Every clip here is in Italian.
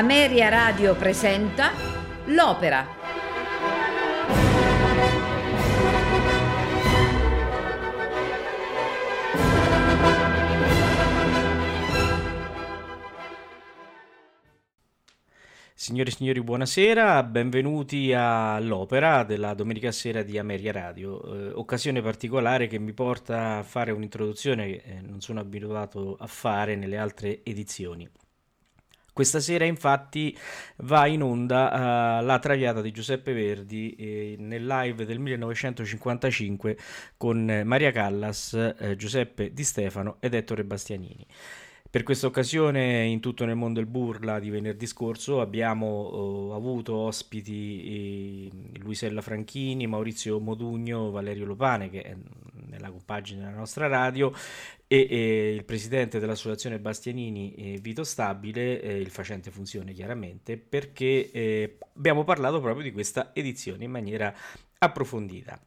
Ameria Radio presenta L'Opera. Signore e signori, buonasera, benvenuti all'opera della domenica sera di Ameria Radio, eh, occasione particolare che mi porta a fare un'introduzione che eh, non sono abituato a fare nelle altre edizioni. Questa sera infatti va in onda uh, la Traviata di Giuseppe Verdi eh, nel live del 1955 con Maria Callas, eh, Giuseppe Di Stefano ed Ettore Bastianini. Per questa occasione in tutto nel mondo del burla di venerdì scorso abbiamo uh, avuto ospiti eh, Luisella Franchini, Maurizio Modugno, Valerio Lopane che è nella compagine della nostra radio e, e il presidente dell'associazione Bastianini eh, Vito Stabile, eh, il facente funzione chiaramente, perché eh, abbiamo parlato proprio di questa edizione in maniera approfondita.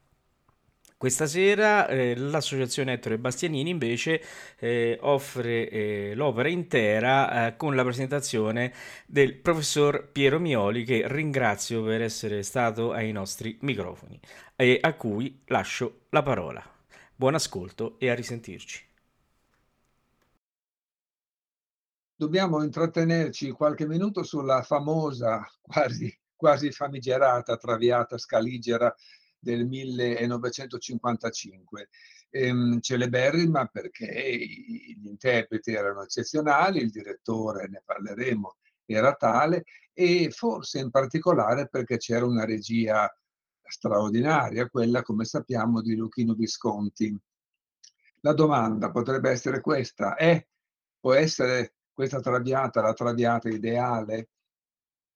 Questa sera eh, l'associazione Ettore Bastianini invece eh, offre eh, l'opera intera eh, con la presentazione del professor Piero Mioli che ringrazio per essere stato ai nostri microfoni e a cui lascio la parola. Buon ascolto e a risentirci. Dobbiamo intrattenerci qualche minuto sulla famosa, quasi, quasi famigerata Traviata Scaligera del 1955. Ehm, celeberrima perché gli interpreti erano eccezionali, il direttore, ne parleremo, era tale e forse in particolare perché c'era una regia straordinaria, quella come sappiamo di Luchino Visconti. La domanda potrebbe essere questa, è, può essere questa traviata la traviata ideale?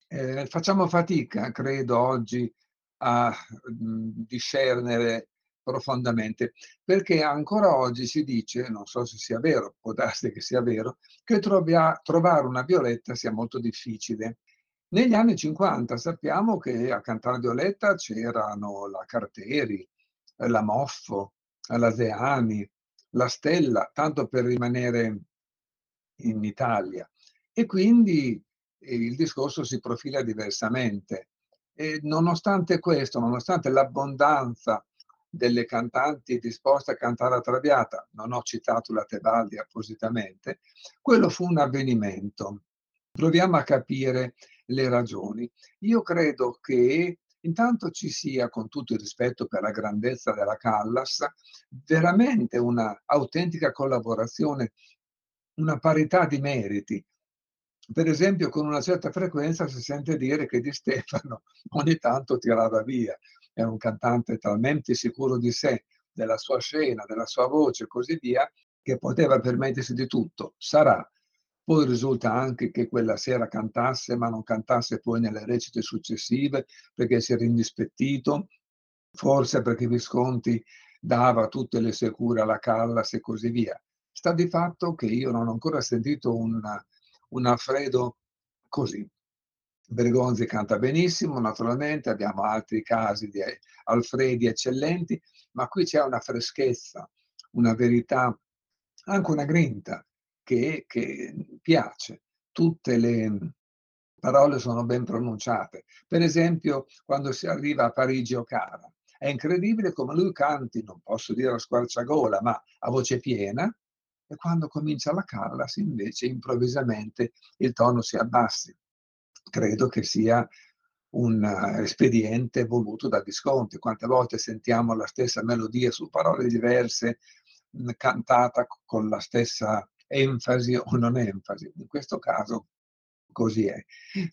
Eh, facciamo fatica, credo, oggi a mh, discernere profondamente, perché ancora oggi si dice, non so se sia vero, può darsi che sia vero, che trovia, trovare una Violetta sia molto difficile. Negli anni 50 sappiamo che a cantare Violetta c'erano la Carteri, la Moffo, la Zeani, la Stella, tanto per rimanere in Italia. E quindi il discorso si profila diversamente. E nonostante questo, nonostante l'abbondanza delle cantanti disposte a cantare a Traviata, non ho citato la Tebaldi appositamente, quello fu un avvenimento. Proviamo a capire le ragioni. Io credo che intanto ci sia, con tutto il rispetto per la grandezza della Callas, veramente una autentica collaborazione, una parità di meriti per esempio con una certa frequenza si sente dire che Di Stefano ogni tanto tirava via, era un cantante talmente sicuro di sé, della sua scena, della sua voce e così via, che poteva permettersi di tutto. Sarà. Poi risulta anche che quella sera cantasse, ma non cantasse poi nelle recite successive perché si era indispettito, forse perché Visconti dava tutte le sue cure alla Callas e così via. Sta di fatto che io non ho ancora sentito una un Alfredo così. Bergonzi canta benissimo, naturalmente abbiamo altri casi di Alfredi eccellenti, ma qui c'è una freschezza, una verità, anche una grinta che, che piace. Tutte le parole sono ben pronunciate. Per esempio, quando si arriva a Parigi o Cara, è incredibile come lui canti, non posso dire a squarciagola, ma a voce piena, e quando comincia la Callas invece improvvisamente il tono si abbassi. Credo che sia un uh, espediente voluto da Visconti. Quante volte sentiamo la stessa melodia su parole diverse, cantata con la stessa enfasi o non enfasi. In questo caso così è.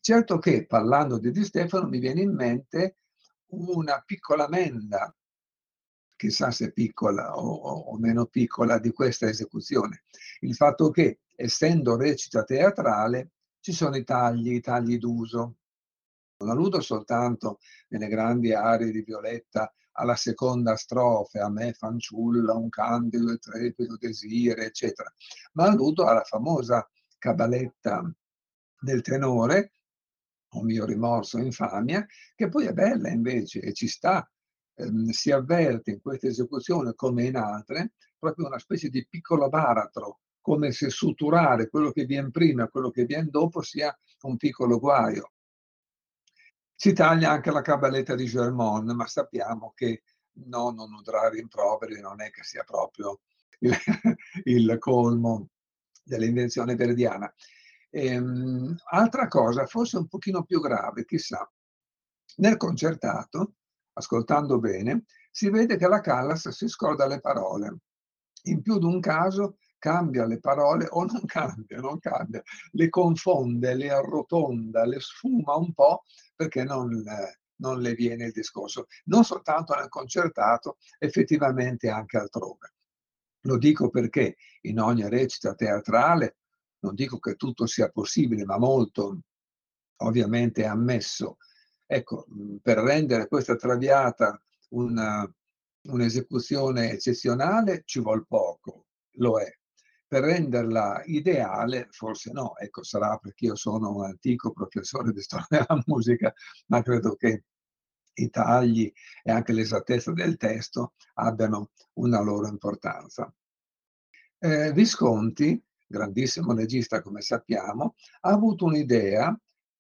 Certo che parlando di Di Stefano mi viene in mente una piccola menda chissà se piccola o, o, meno piccola, di questa esecuzione. Il fatto che, essendo recita teatrale, ci sono i tagli, i tagli d'uso. Non alludo soltanto nelle grandi aree di Violetta alla seconda strofe, a me fanciulla, un candido e trepido desire, eccetera, ma alludo alla famosa cabaletta del tenore, o mio rimorso infamia, che poi è bella invece e ci sta ehm, si avverte in questa esecuzione come in altre proprio una specie di piccolo baratro, come se suturare quello che viene prima e quello che viene dopo sia un piccolo guaio. Si taglia anche la caballetta di Germont, ma sappiamo che no, non udrà rimproveri, non è che sia proprio il, il colmo dell'invenzione verdiana. Ehm, altra cosa, forse un pochino più grave, chissà, nel concertato, ascoltando bene, si vede che la Callas si scorda le parole. In più di un caso cambia le parole o non cambia, non cambia, le confonde, le arrotonda, le sfuma un po' perché non, non le viene il discorso. Non soltanto nel concertato, effettivamente anche altrove. Lo dico perché in ogni recita teatrale, non dico che tutto sia possibile, ma molto ovviamente è ammesso. Ecco, per rendere questa traviata una, un'esecuzione eccezionale ci vuole poco, lo è. Per renderla ideale, forse no, ecco, sarà perché io sono un antico professore di storia della musica, ma credo che i tagli e anche l'esattezza del testo abbiano una loro importanza. Eh, Visconti, grandissimo regista come sappiamo, ha avuto un'idea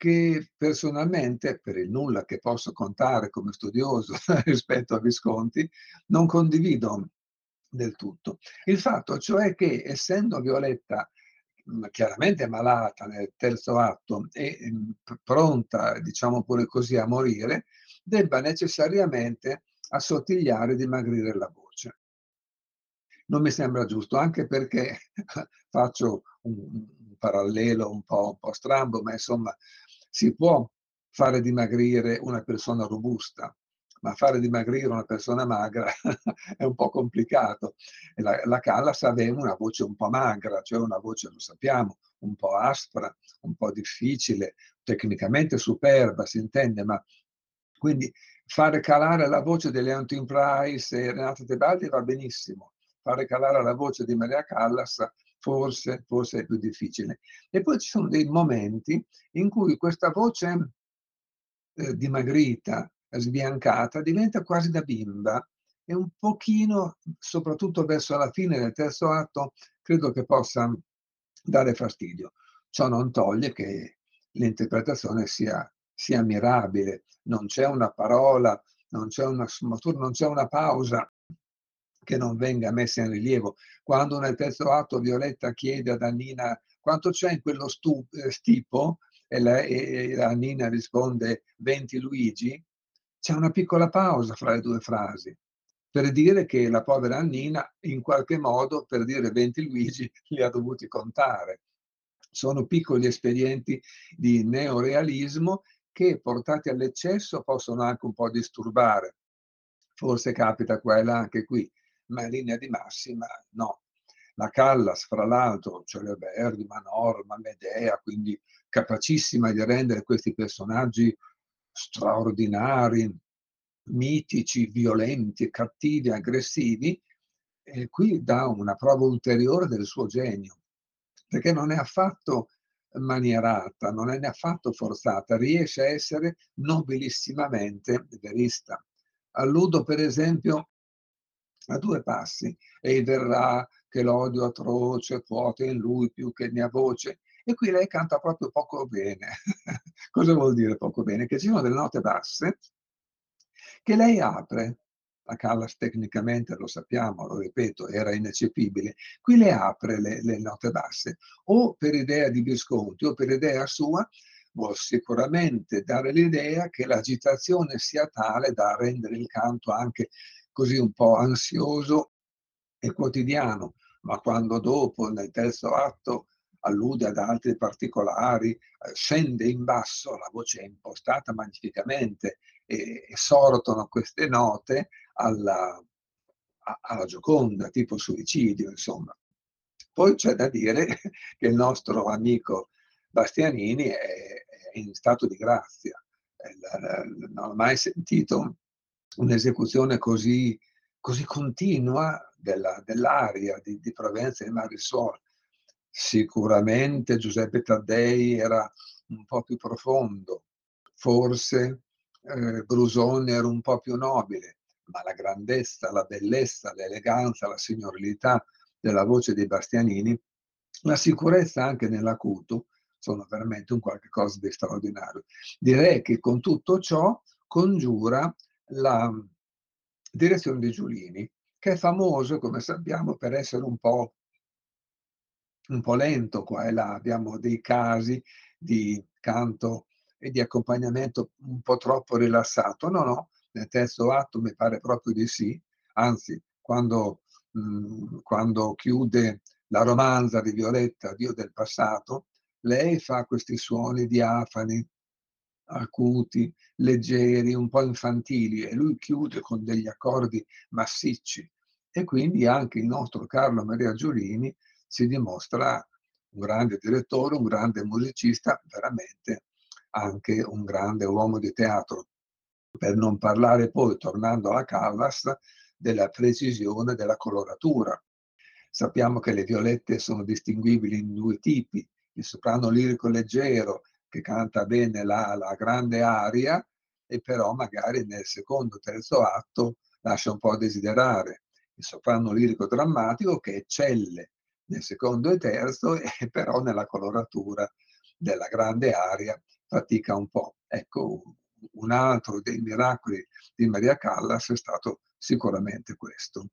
che personalmente, per il nulla che posso contare come studioso rispetto a Visconti, non condivido del tutto. Il fatto cioè che essendo Violetta chiaramente malata nel terzo atto e pronta, diciamo pure così, a morire, debba necessariamente assottigliare e dimagrire la voce. Non mi sembra giusto, anche perché faccio un, un parallelo un po', un po' strambo, ma insomma si può fare dimagrire una persona robusta, ma fare dimagrire una persona magra è un po' complicato. La, la Callas aveva una voce un po' magra, cioè una voce, lo sappiamo, un po' aspra, un po' difficile, tecnicamente superba, si intende, ma quindi fare calare la voce di Leontin Price e Renato Tebaldi va benissimo, fare calare la voce di Maria Callas forse, forse è più difficile. E poi ci sono dei momenti in cui questa voce eh, dimagrita, sbiancata, diventa quasi da bimba e un pochino, soprattutto verso la fine del terzo atto, credo che possa dare fastidio. Ciò non toglie che l'interpretazione sia, sia mirabile, non c'è una parola, non c'è una sfumatura, non c'è una pausa che non venga messa in rilievo. Quando nel terzo atto Violetta chiede ad Annina quanto c'è in quello stu- eh, stipo e, la, e Annina risponde 20 Luigi, c'è una piccola pausa fra le due frasi per dire che la povera Annina in qualche modo per dire 20 Luigi li ha dovuti contare. Sono piccoli espedienti di neorealismo che portati all'eccesso possono anche un po' disturbare. Forse capita qua e là anche qui, ma in linea di massima no. La Callas, fra l'altro, cioè Verdi, Manorma, Medea, quindi capacissima di rendere questi personaggi straordinari, mitici, violenti, cattivi, aggressivi, e qui dà una prova ulteriore del suo genio, perché non è affatto manierata, non è affatto forzata, riesce a essere nobilissimamente verista. Alludo per esempio a due passi, e verrà che l'odio atroce puote in lui più che mia voce, e qui lei canta proprio poco bene. Cosa vuol dire poco bene? Che ci sono delle note basse che lei apre. La Callas tecnicamente, lo sappiamo, lo ripeto, era ineccepibile. Qui le apre le, le note basse, o per idea di Visconti o per idea sua, vuol sicuramente dare l'idea che l'agitazione sia tale da rendere il canto anche così un po' ansioso e quotidiano, ma quando dopo, nel terzo atto, allude ad altri particolari, eh, scende in basso, la voce è impostata magnificamente e, e sortono queste note alla, alla Gioconda, tipo suicidio, insomma. Poi c'è da dire che il nostro amico Bastianini è, è in stato di grazia. Non ho mai sentito un'esecuzione così, così continua della, dell'aria di, di Provenza e Marisol Sicuramente Giuseppe Taddei era un po' più profondo, forse eh, Brusone era un po' più nobile, ma la grandezza, la bellezza, l'eleganza, la signorilità della voce dei Bastianini, la sicurezza anche nell'acuto, sono veramente un qualche cosa di straordinario. Direi che con tutto ciò congiura la direzione di Giulini, che è famoso, come sappiamo, per essere un po', un po' lento qua e là. Abbiamo dei casi di canto e di accompagnamento un po' troppo rilassato. No, no, nel terzo atto mi pare proprio di sì, anzi, quando, mh, mhmm, quando chiude la romanza di Violetta, Dio del passato, lei fa questi suoni diafani, acuti, leggeri, un po' infantili e lui chiude con degli accordi massicci e quindi anche il nostro Carlo Maria Giulini si dimostra un grande direttore, un grande musicista, veramente anche un grande uomo di teatro. Per non parlare poi, tornando alla Callas, della precisione della coloratura. Sappiamo che le violette sono distinguibili in due tipi, il soprano lirico leggero che canta bene la, la grande aria e però magari nel secondo, terzo atto lascia un po' a desiderare. Il soprano lirico drammatico che eccelle nel secondo e terzo e però nella coloratura della grande aria fatica un po'. Ecco, un altro dei miracoli di Maria Callas è stato sicuramente questo.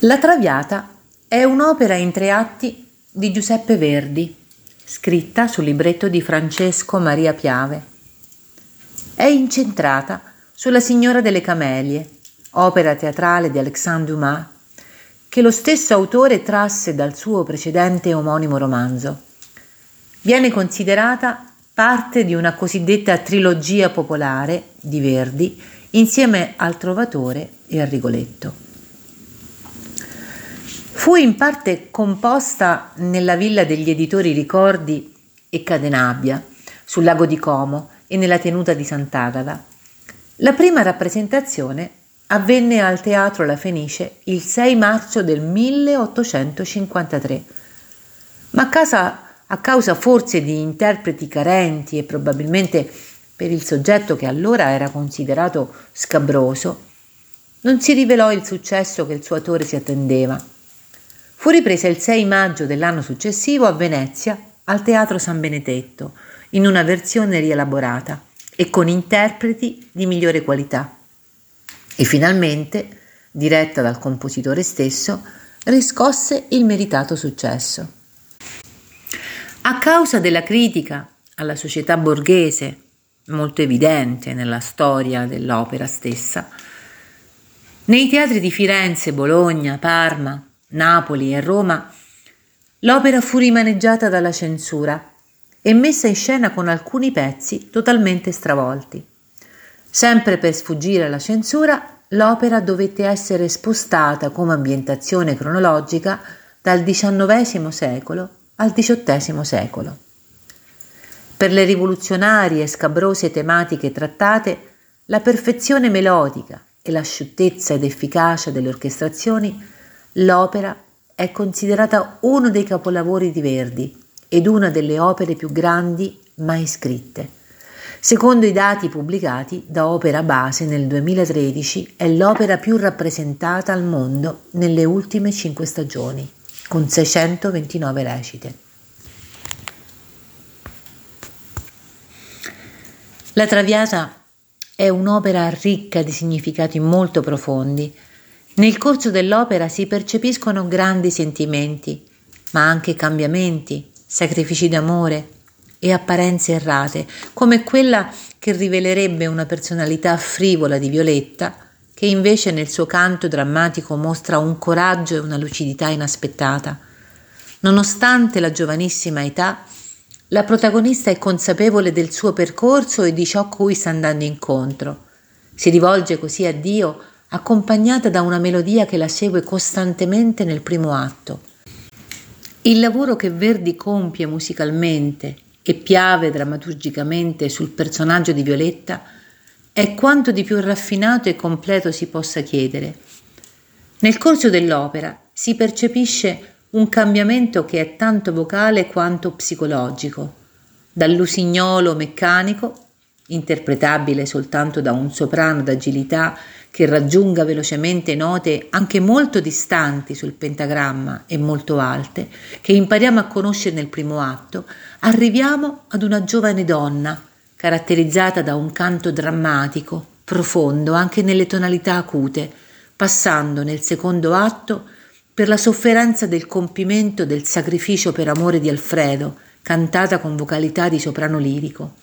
La Traviata è un'opera in tre atti di Giuseppe Verdi, scritta sul libretto di Francesco Maria Piave. È incentrata sulla Signora delle Camelie, opera teatrale di Alexandre Dumas, che lo stesso autore trasse dal suo precedente omonimo romanzo. Viene considerata parte di una cosiddetta trilogia popolare di Verdi insieme al Trovatore e al Rigoletto. Fu in parte composta nella villa degli editori Ricordi e Cadenabbia, sul lago di Como e nella tenuta di Sant'Agata. La prima rappresentazione avvenne al Teatro La Fenice il 6 marzo del 1853, ma a, casa, a causa forse di interpreti carenti e probabilmente per il soggetto che allora era considerato scabroso, non si rivelò il successo che il suo autore si attendeva Fu ripresa il 6 maggio dell'anno successivo a Venezia al Teatro San Benedetto, in una versione rielaborata e con interpreti di migliore qualità. E finalmente, diretta dal compositore stesso, riscosse il meritato successo. A causa della critica alla società borghese, molto evidente nella storia dell'opera stessa, nei teatri di Firenze, Bologna, Parma, Napoli e Roma, l'opera fu rimaneggiata dalla censura e messa in scena con alcuni pezzi totalmente stravolti. Sempre per sfuggire alla censura, l'opera dovette essere spostata come ambientazione cronologica dal XIX secolo al XVIII secolo. Per le rivoluzionarie e scabrose tematiche trattate, la perfezione melodica e l'asciuttezza ed efficacia delle orchestrazioni L'opera è considerata uno dei capolavori di Verdi ed una delle opere più grandi mai scritte. Secondo i dati pubblicati da Opera Base nel 2013 è l'opera più rappresentata al mondo nelle ultime cinque stagioni, con 629 recite. La Traviata è un'opera ricca di significati molto profondi, nel corso dell'opera si percepiscono grandi sentimenti, ma anche cambiamenti, sacrifici d'amore e apparenze errate, come quella che rivelerebbe una personalità frivola di Violetta, che invece nel suo canto drammatico mostra un coraggio e una lucidità inaspettata. Nonostante la giovanissima età, la protagonista è consapevole del suo percorso e di ciò cui sta andando incontro. Si rivolge così a Dio accompagnata da una melodia che la segue costantemente nel primo atto. Il lavoro che Verdi compie musicalmente e piave drammaturgicamente sul personaggio di Violetta è quanto di più raffinato e completo si possa chiedere. Nel corso dell'opera si percepisce un cambiamento che è tanto vocale quanto psicologico, dall'usignolo meccanico, interpretabile soltanto da un soprano d'agilità che raggiunga velocemente note anche molto distanti sul pentagramma e molto alte, che impariamo a conoscere nel primo atto, arriviamo ad una giovane donna, caratterizzata da un canto drammatico, profondo anche nelle tonalità acute, passando nel secondo atto per la sofferenza del compimento del sacrificio per amore di Alfredo, cantata con vocalità di soprano lirico.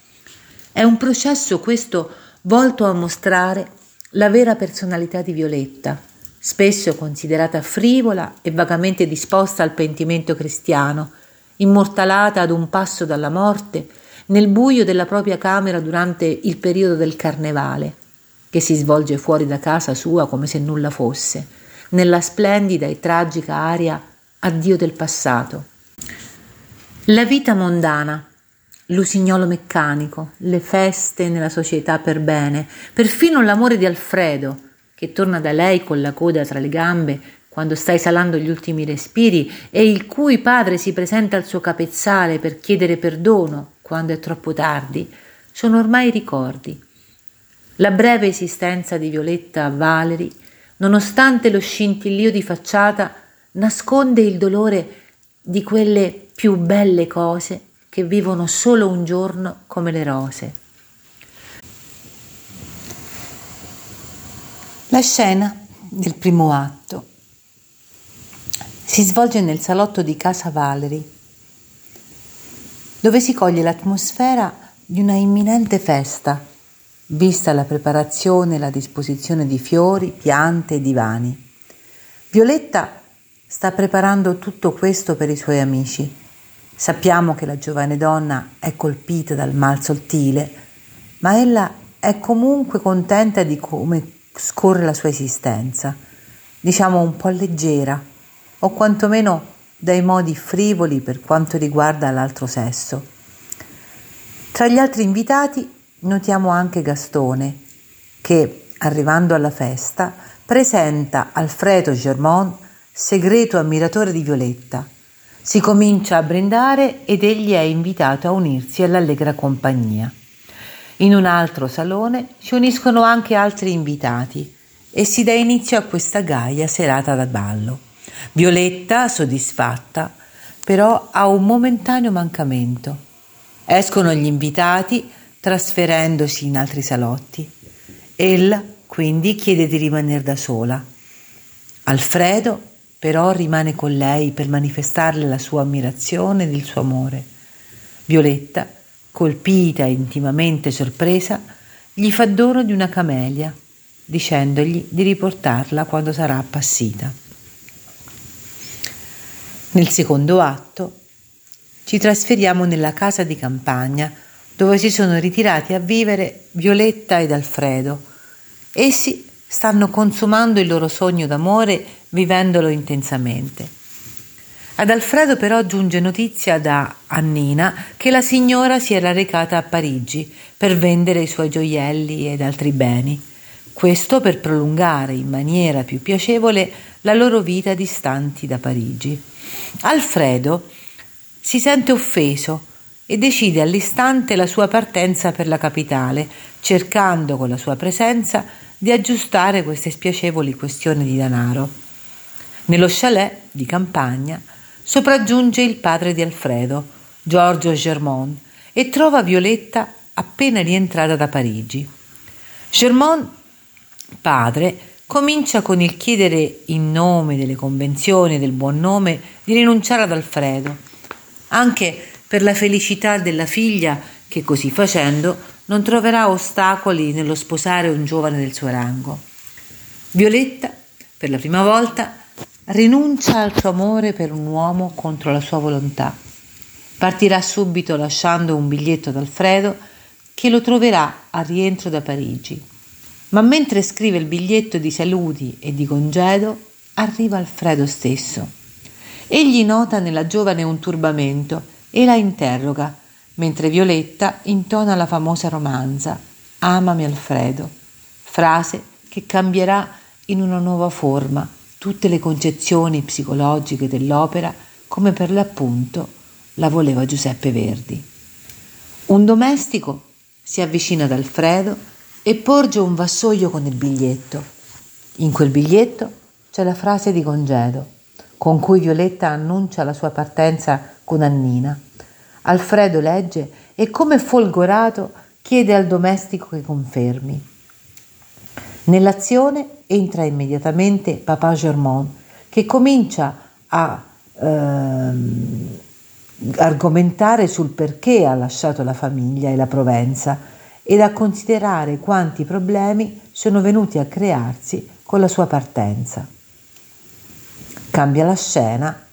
È un processo questo volto a mostrare la vera personalità di Violetta, spesso considerata frivola e vagamente disposta al pentimento cristiano, immortalata ad un passo dalla morte nel buio della propria camera durante il periodo del carnevale, che si svolge fuori da casa sua come se nulla fosse, nella splendida e tragica aria Addio del passato. La vita mondana, l'usignolo meccanico, le feste nella società per bene, perfino l'amore di Alfredo, che torna da lei con la coda tra le gambe quando sta esalando gli ultimi respiri e il cui padre si presenta al suo capezzale per chiedere perdono quando è troppo tardi, sono ormai ricordi. La breve esistenza di Violetta a Valeri, nonostante lo scintillio di facciata, nasconde il dolore di quelle più belle cose che vivono solo un giorno come le rose. La scena del primo atto si svolge nel salotto di casa Valery, dove si coglie l'atmosfera di una imminente festa, vista la preparazione e la disposizione di fiori, piante e divani. Violetta sta preparando tutto questo per i suoi amici Sappiamo che la giovane donna è colpita dal mal sottile, ma ella è comunque contenta di come scorre la sua esistenza, diciamo un po' leggera, o quantomeno dai modi frivoli per quanto riguarda l'altro sesso. Tra gli altri invitati notiamo anche Gastone, che, arrivando alla festa, presenta Alfredo Germont, segreto ammiratore di Violetta si comincia a brindare ed egli è invitato a unirsi all'allegra compagnia. In un altro salone si uniscono anche altri invitati e si dà inizio a questa gaia serata da ballo. Violetta, soddisfatta, però ha un momentaneo mancamento. Escono gli invitati trasferendosi in altri salotti. Ella quindi chiede di rimanere da sola. Alfredo però rimane con lei per manifestarle la sua ammirazione ed il suo amore. Violetta, colpita e intimamente sorpresa, gli fa dono di una camelia, dicendogli di riportarla quando sarà appassita. Nel secondo atto ci trasferiamo nella casa di campagna dove si sono ritirati a vivere Violetta ed Alfredo. Essi stanno consumando il loro sogno d'amore vivendolo intensamente. Ad Alfredo però giunge notizia da Annina che la signora si era recata a Parigi per vendere i suoi gioielli ed altri beni, questo per prolungare in maniera più piacevole la loro vita distanti da Parigi. Alfredo si sente offeso e decide all'istante la sua partenza per la capitale, cercando con la sua presenza di aggiustare queste spiacevoli questioni di denaro. Nello chalet di campagna sopraggiunge il padre di Alfredo, Giorgio Germont, e trova Violetta appena rientrata da Parigi. Germont, padre, comincia con il chiedere in nome delle convenzioni e del buon nome di rinunciare ad Alfredo, anche per la felicità della figlia che così facendo non troverà ostacoli nello sposare un giovane del suo rango. Violetta, per la prima volta, rinuncia al suo amore per un uomo contro la sua volontà. Partirà subito lasciando un biglietto ad Alfredo che lo troverà al rientro da Parigi. Ma mentre scrive il biglietto di saluti e di congedo, arriva Alfredo stesso. Egli nota nella giovane un turbamento e la interroga mentre Violetta intona la famosa romanza Amami Alfredo, frase che cambierà in una nuova forma tutte le concezioni psicologiche dell'opera come per l'appunto la voleva Giuseppe Verdi. Un domestico si avvicina ad Alfredo e porge un vassoio con il biglietto. In quel biglietto c'è la frase di congedo con cui Violetta annuncia la sua partenza con Annina. Alfredo legge e come folgorato chiede al domestico che confermi. Nell'azione entra immediatamente Papa Germont che comincia a ehm, argomentare sul perché ha lasciato la famiglia e la Provenza ed a considerare quanti problemi sono venuti a crearsi con la sua partenza. Cambia la scena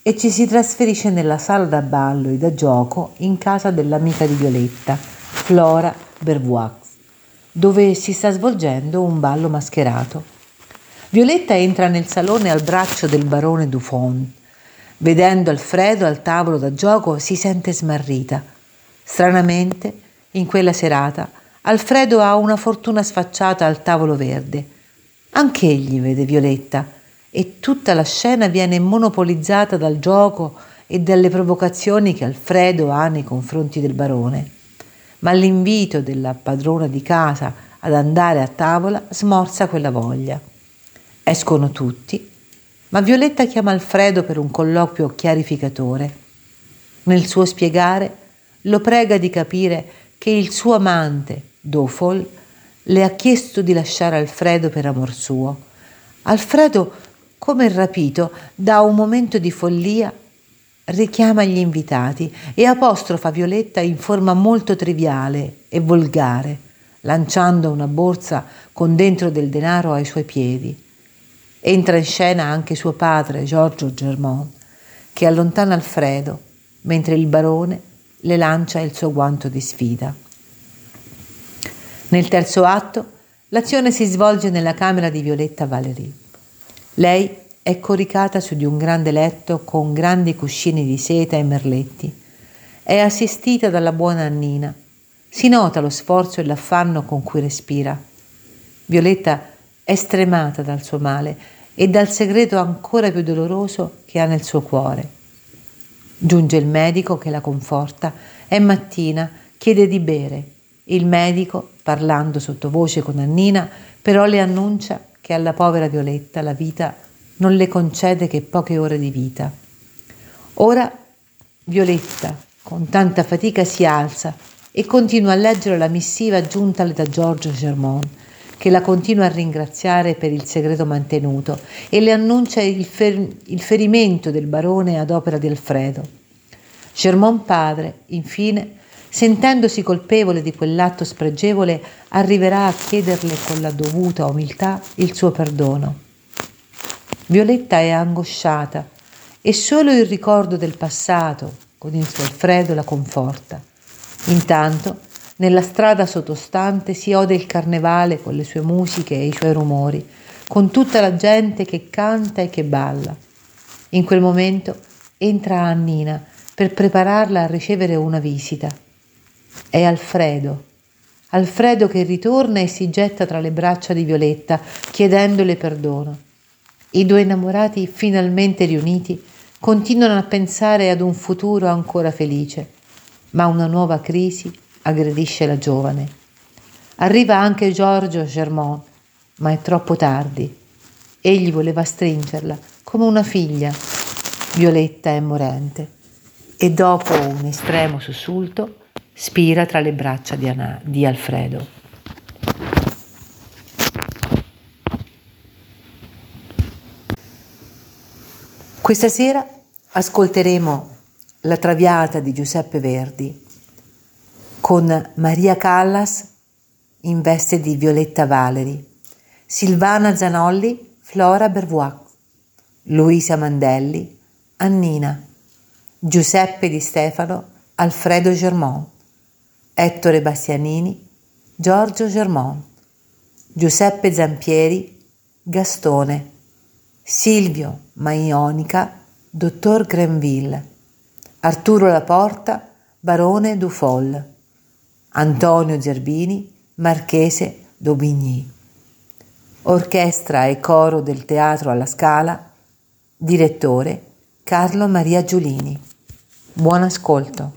e ci si trasferisce nella sala da ballo e da gioco in casa dell'amica di Violetta, Flora Bervoix, dove si sta svolgendo un ballo mascherato. Violetta entra nel salone al braccio del barone Dufon. Vedendo Alfredo al tavolo da gioco si sente smarrita. Stranamente, in quella serata, Alfredo ha una fortuna sfacciata al tavolo verde. Anch'egli vede Violetta e tutta la scena viene monopolizzata dal gioco e dalle provocazioni che Alfredo ha nei confronti del barone. Ma l'invito della padrona di casa ad andare a tavola smorza quella voglia. Escono tutti ma Violetta chiama Alfredo per un colloquio chiarificatore. Nel suo spiegare lo prega di capire che il suo amante, Dofol, le ha chiesto di lasciare Alfredo per amor suo. Alfredo, come rapito da un momento di follia, richiama gli invitati e apostrofa Violetta in forma molto triviale e volgare, lanciando una borsa con dentro del denaro ai suoi piedi. Entra in scena anche suo padre, Giorgio Germont, che allontana Alfredo, mentre il barone le lancia il suo guanto di sfida. Nel terzo atto, l'azione si svolge nella camera di Violetta Valerie. Lei è coricata su di un grande letto con grandi cuscini di seta e merletti. È assistita dalla buona Annina. Si nota lo sforzo e l'affanno con cui respira. Violetta è stremata dal suo male e dal segreto ancora più doloroso che ha nel suo cuore. Giunge il medico che la conforta. È mattina, chiede di bere. Il medico, parlando sottovoce con Annina, però le annuncia che alla povera Violetta la vita non le concede che poche ore di vita. Ora Violetta, con tanta fatica, si alza e continua a leggere la missiva giuntale da Giorgio Germont che la continua a ringraziare per il segreto mantenuto e le annuncia il, fer- il ferimento del barone ad opera di Alfredo. Germont padre, infine, sentendosi colpevole di quell'atto spregevole, arriverà a chiederle con la dovuta umiltà il suo perdono. Violetta è angosciata e solo il ricordo del passato con il suo Alfredo la conforta. Intanto nella strada sottostante si ode il carnevale con le sue musiche e i suoi rumori, con tutta la gente che canta e che balla. In quel momento entra Annina per prepararla a ricevere una visita. È Alfredo. Alfredo che ritorna e si getta tra le braccia di Violetta, chiedendole perdono. I due innamorati, finalmente riuniti, continuano a pensare ad un futuro ancora felice, ma una nuova crisi aggredisce la giovane. Arriva anche Giorgio Germont, ma è troppo tardi. Egli voleva stringerla come una figlia. Violetta è morente e dopo un estremo sussulto spira tra le braccia di, Anna, di Alfredo. Questa sera ascolteremo la Traviata di Giuseppe Verdi con Maria Callas in veste di Violetta Valeri, Silvana Zanolli, Flora Bervois, Luisa Mandelli, Annina, Giuseppe Di Stefano, Alfredo Germont, Ettore Bastianini, Giorgio Germont, Giuseppe Zampieri, Gastone, Silvio Maionica, Dottor Grenville, Arturo Laporta, Barone Dufol. Antonio Zerbini, Marchese d'Aubigny. Orchestra e coro del Teatro alla Scala, direttore Carlo Maria Giulini. Buon ascolto.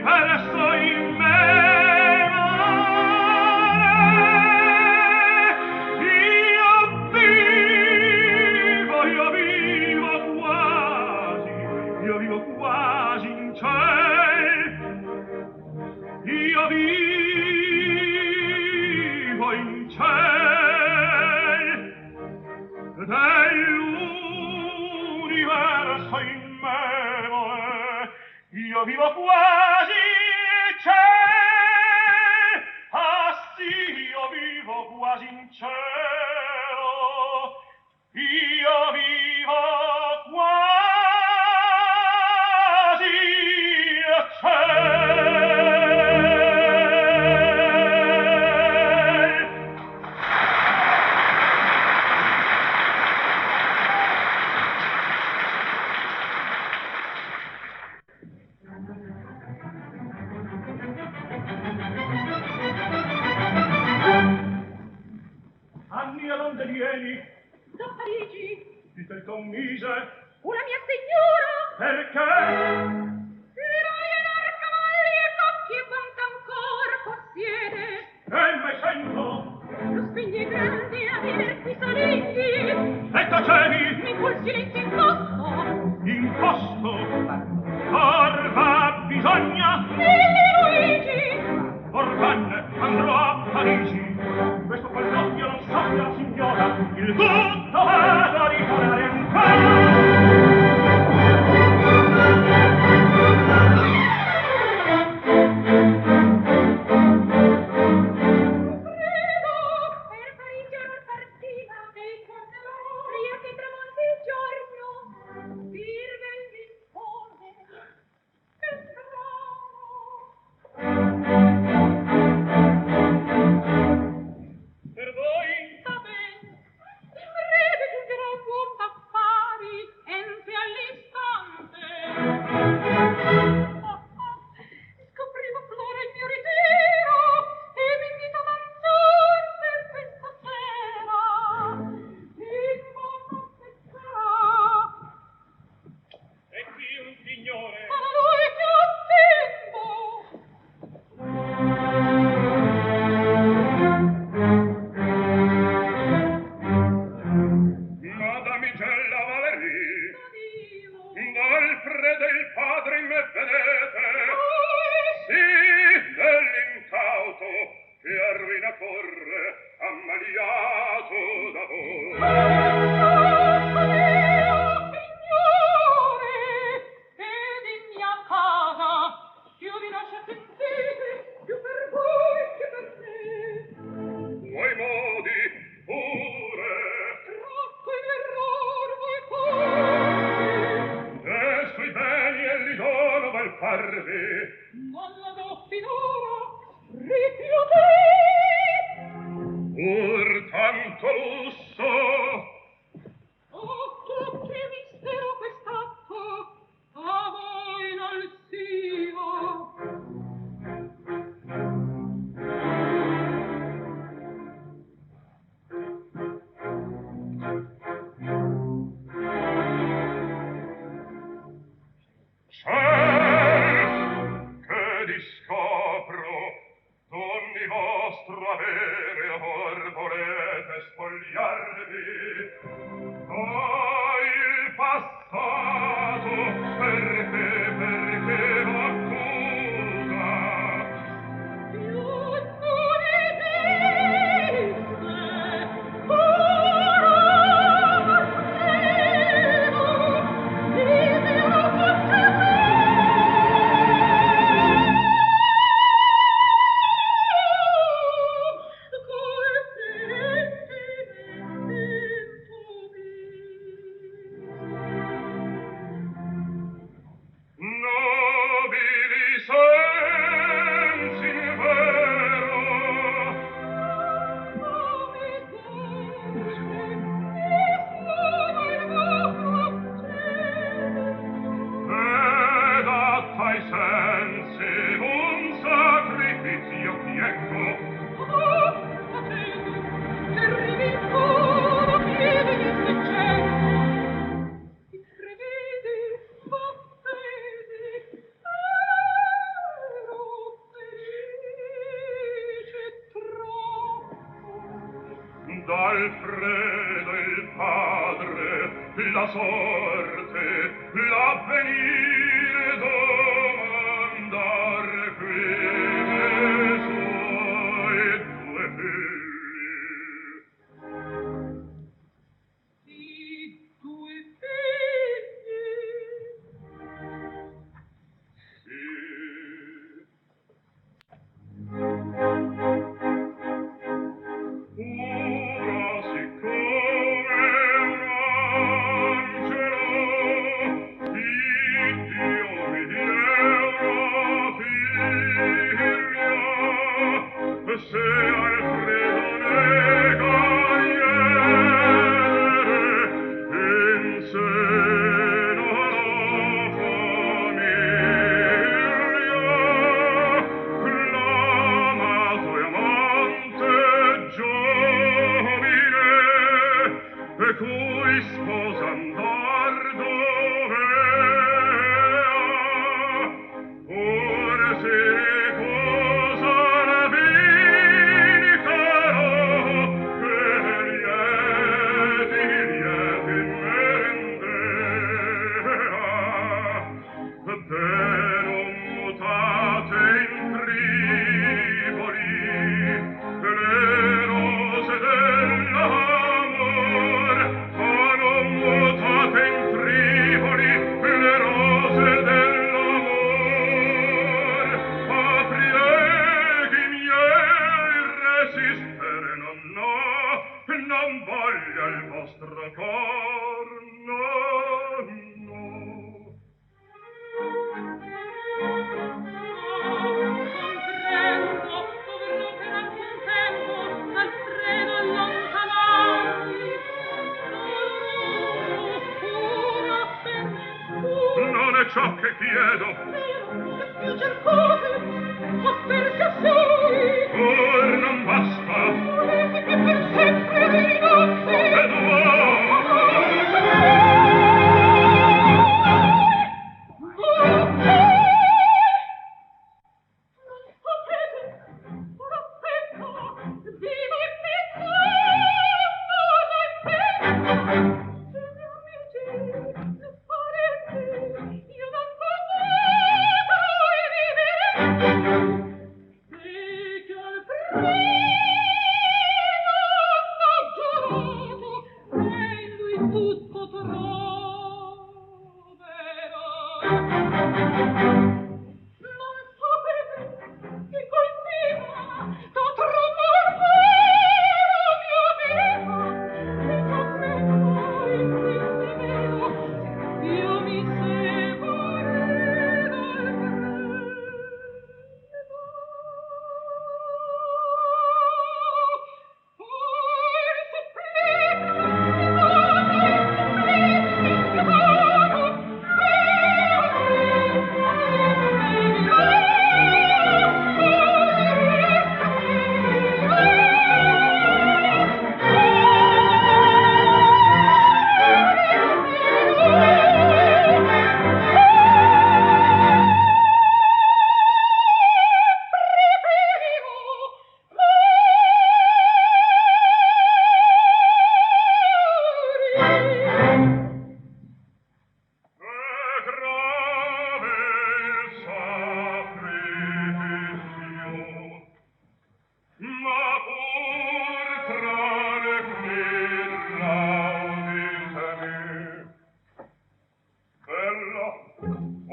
L'universo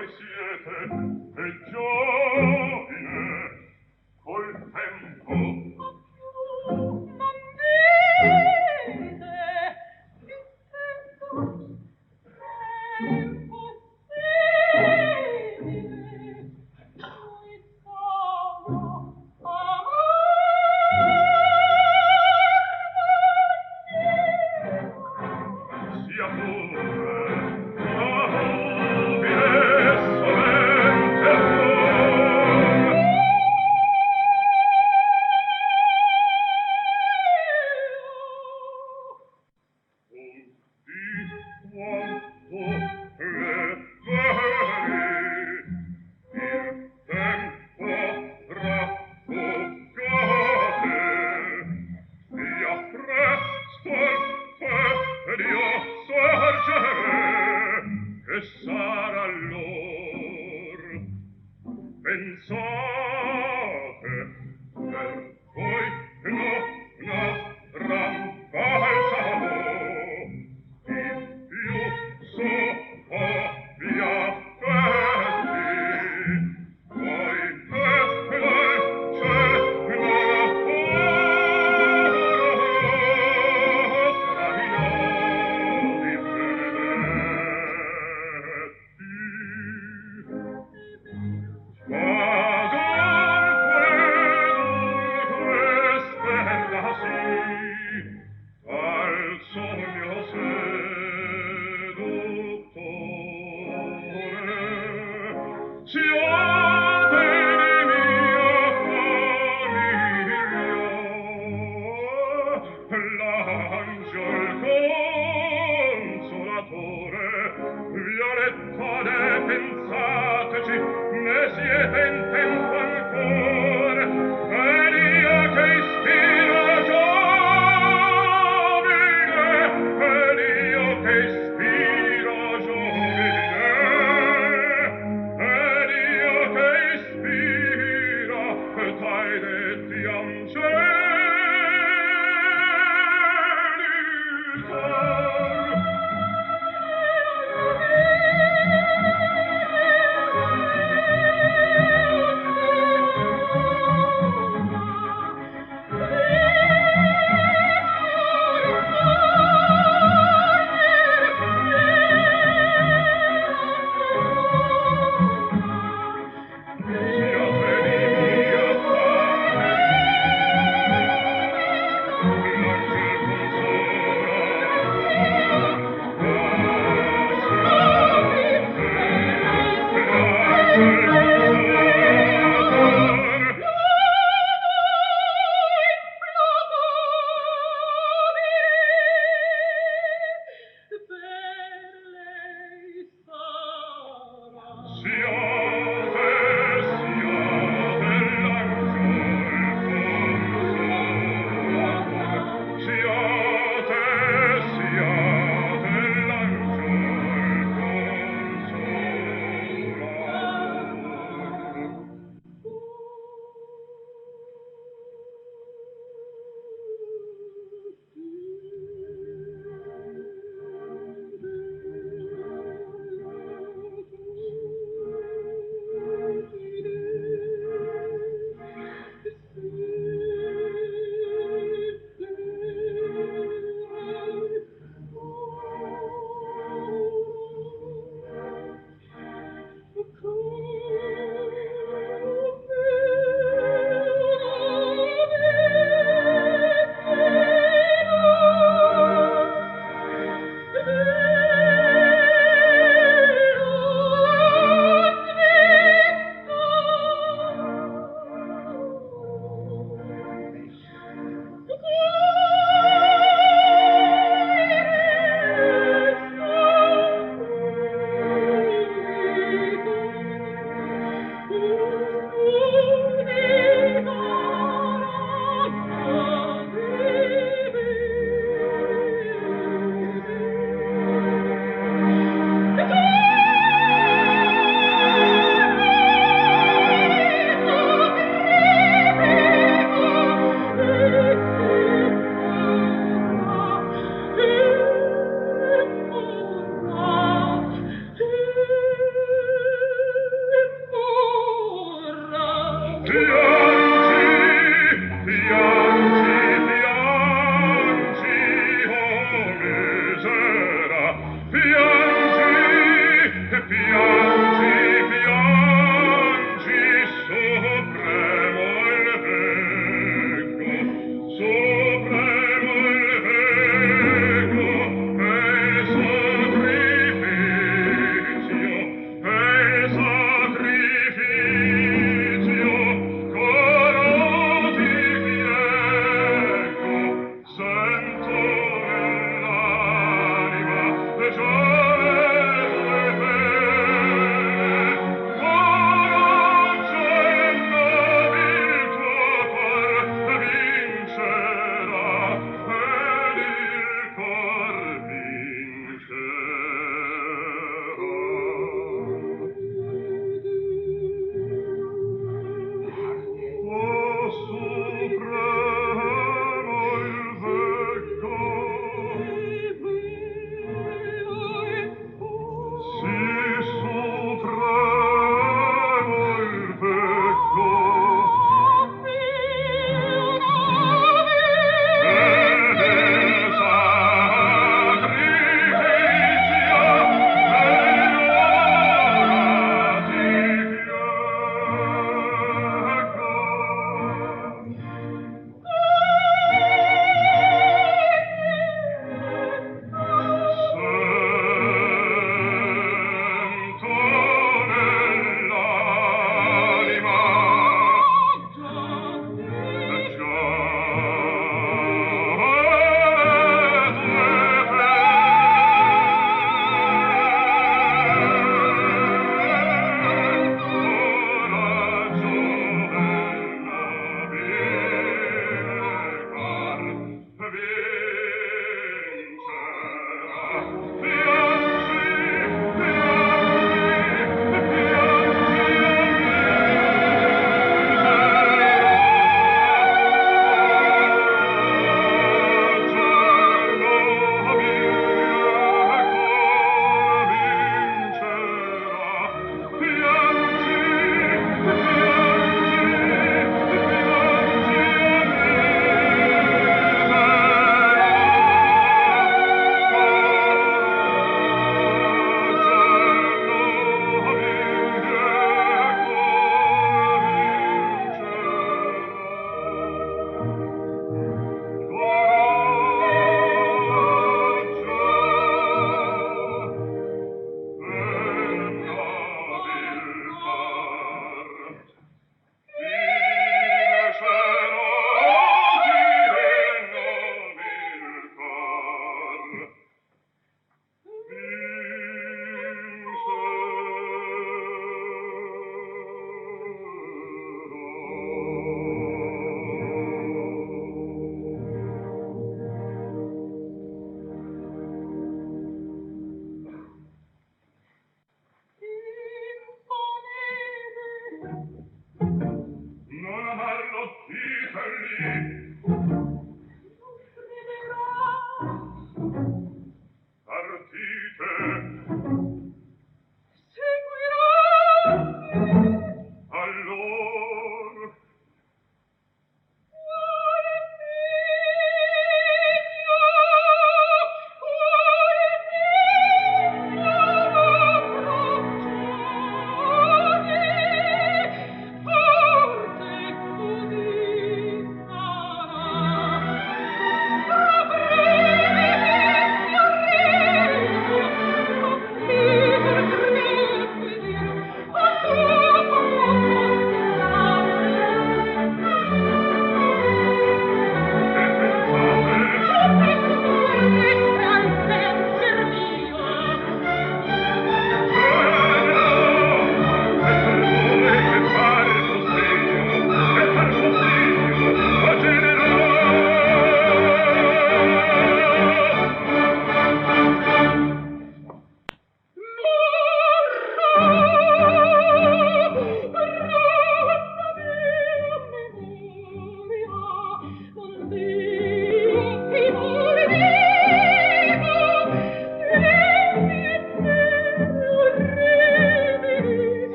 voi siete.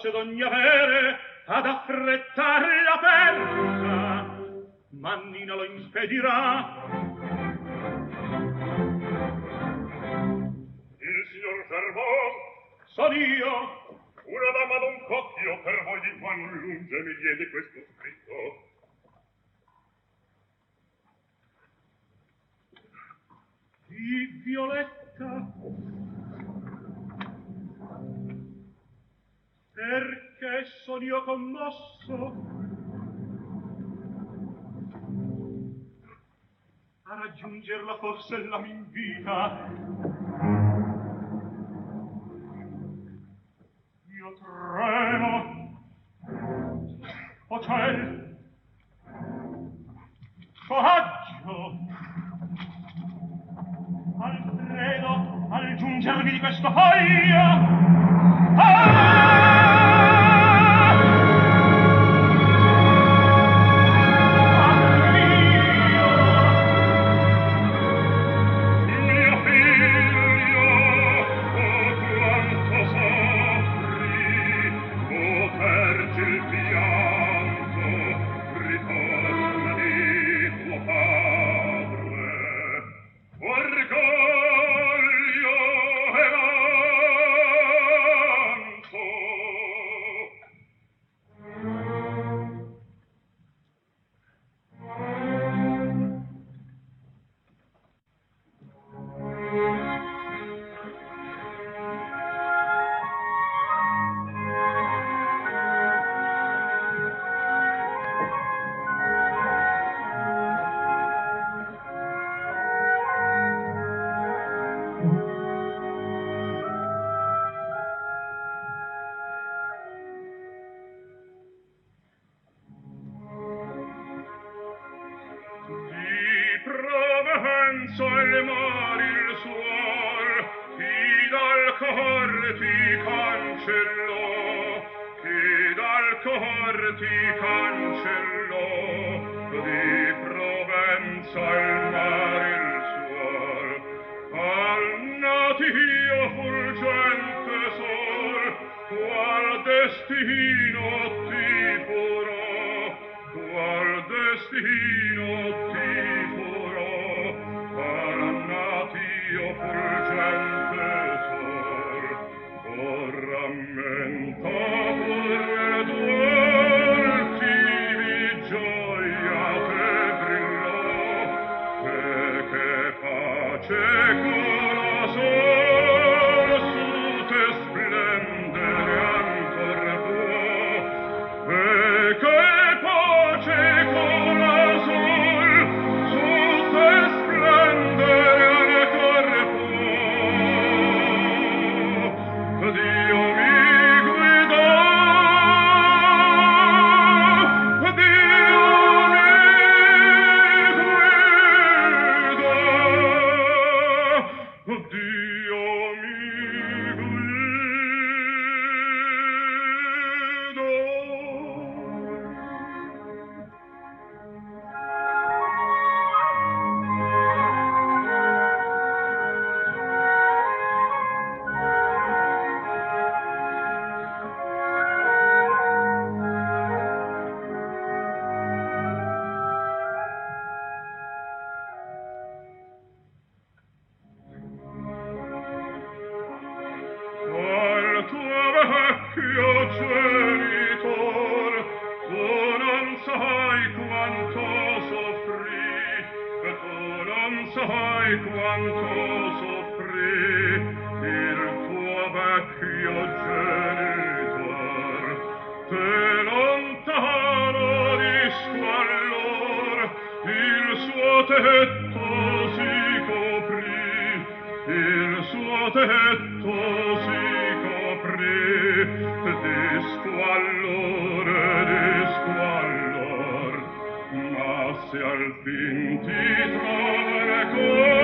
Forse d'ogni avere ad affrettar la persa Mannina lo inspedirà il signor Gervaux son io una dama d'un cocchio per voi di qua non lunge mi diede questo scritto di Violetta. Perché son io commosso? A raggiungerla forse la m'invita io tremo. O ciel coraggio Alfredo al giungermi di questo foglio Ah! al fin ti troverò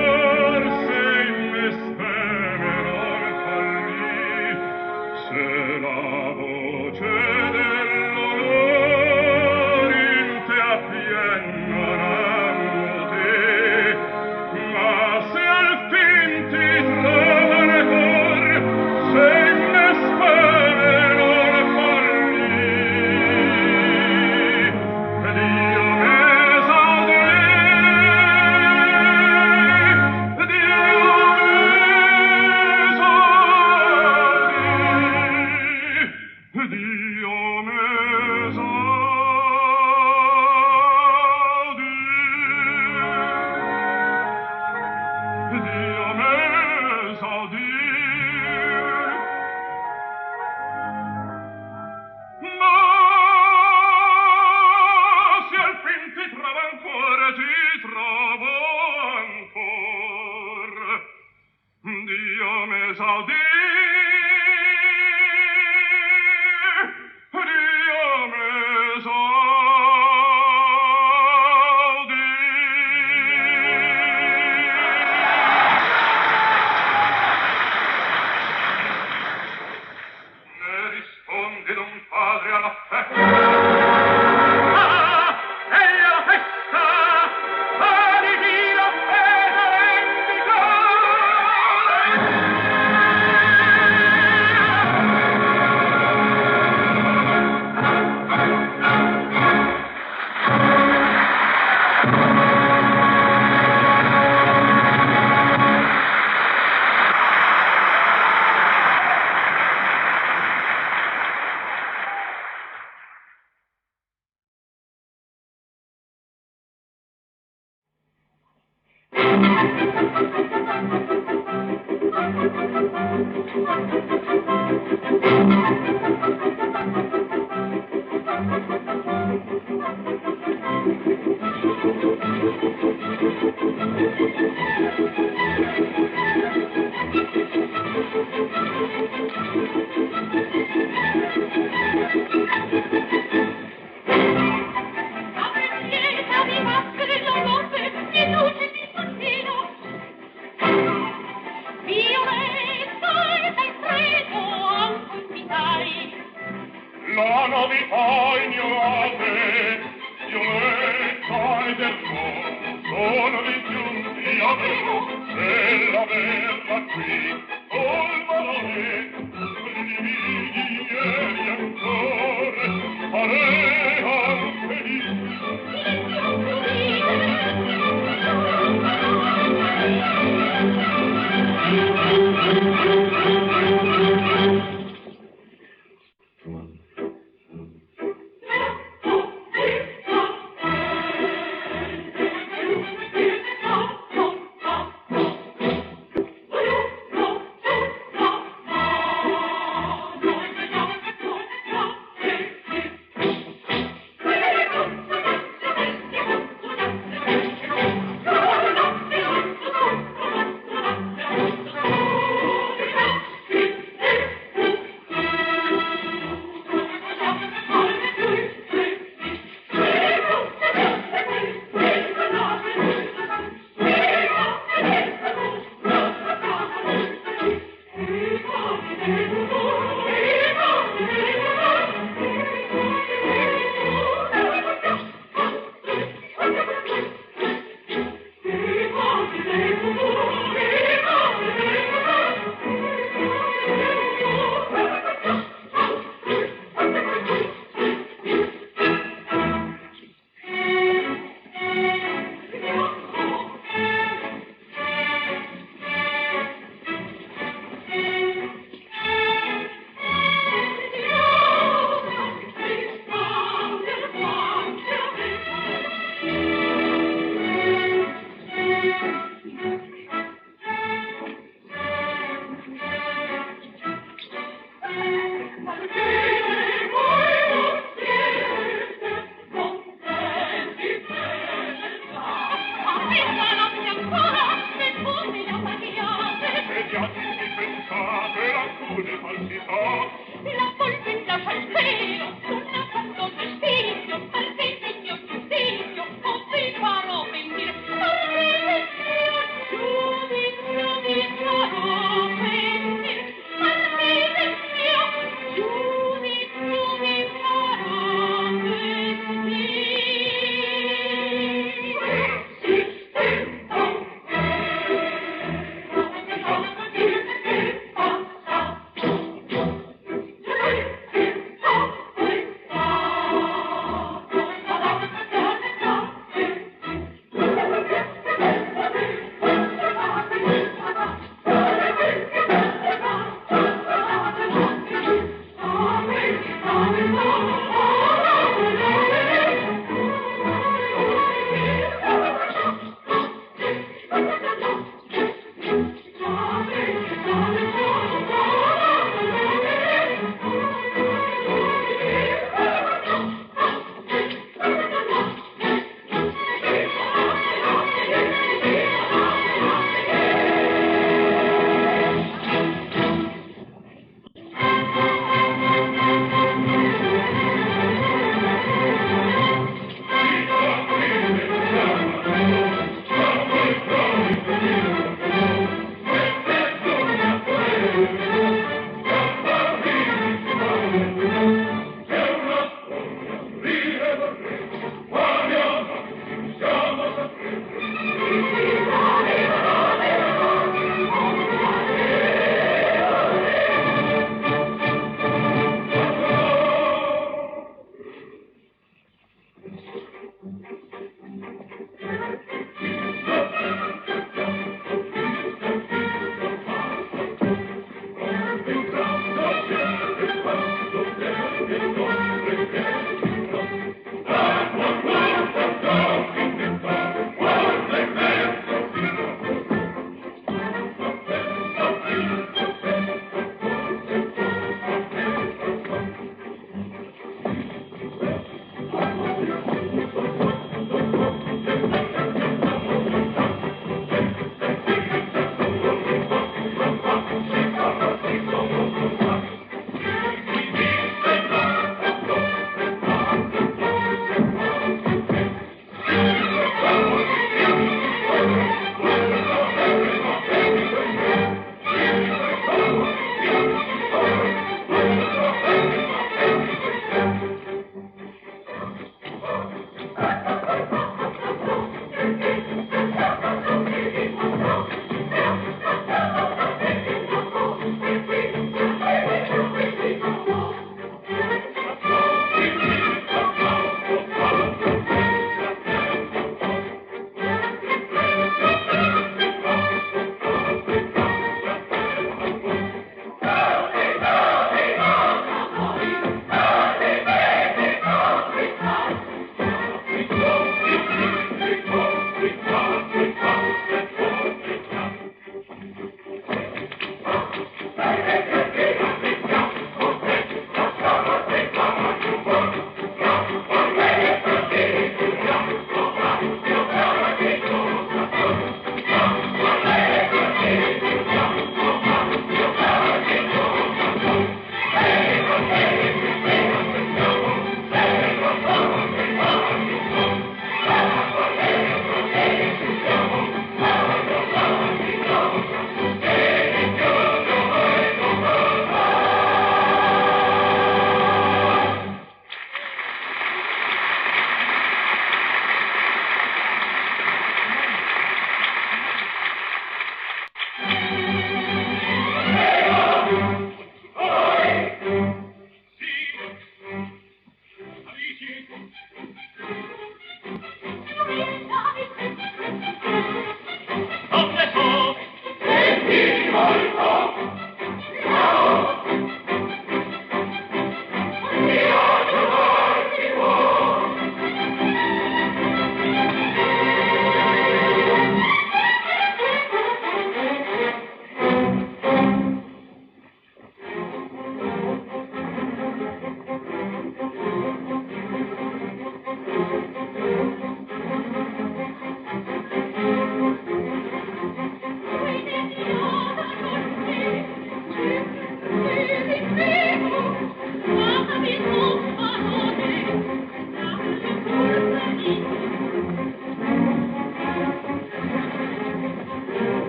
Africa.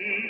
see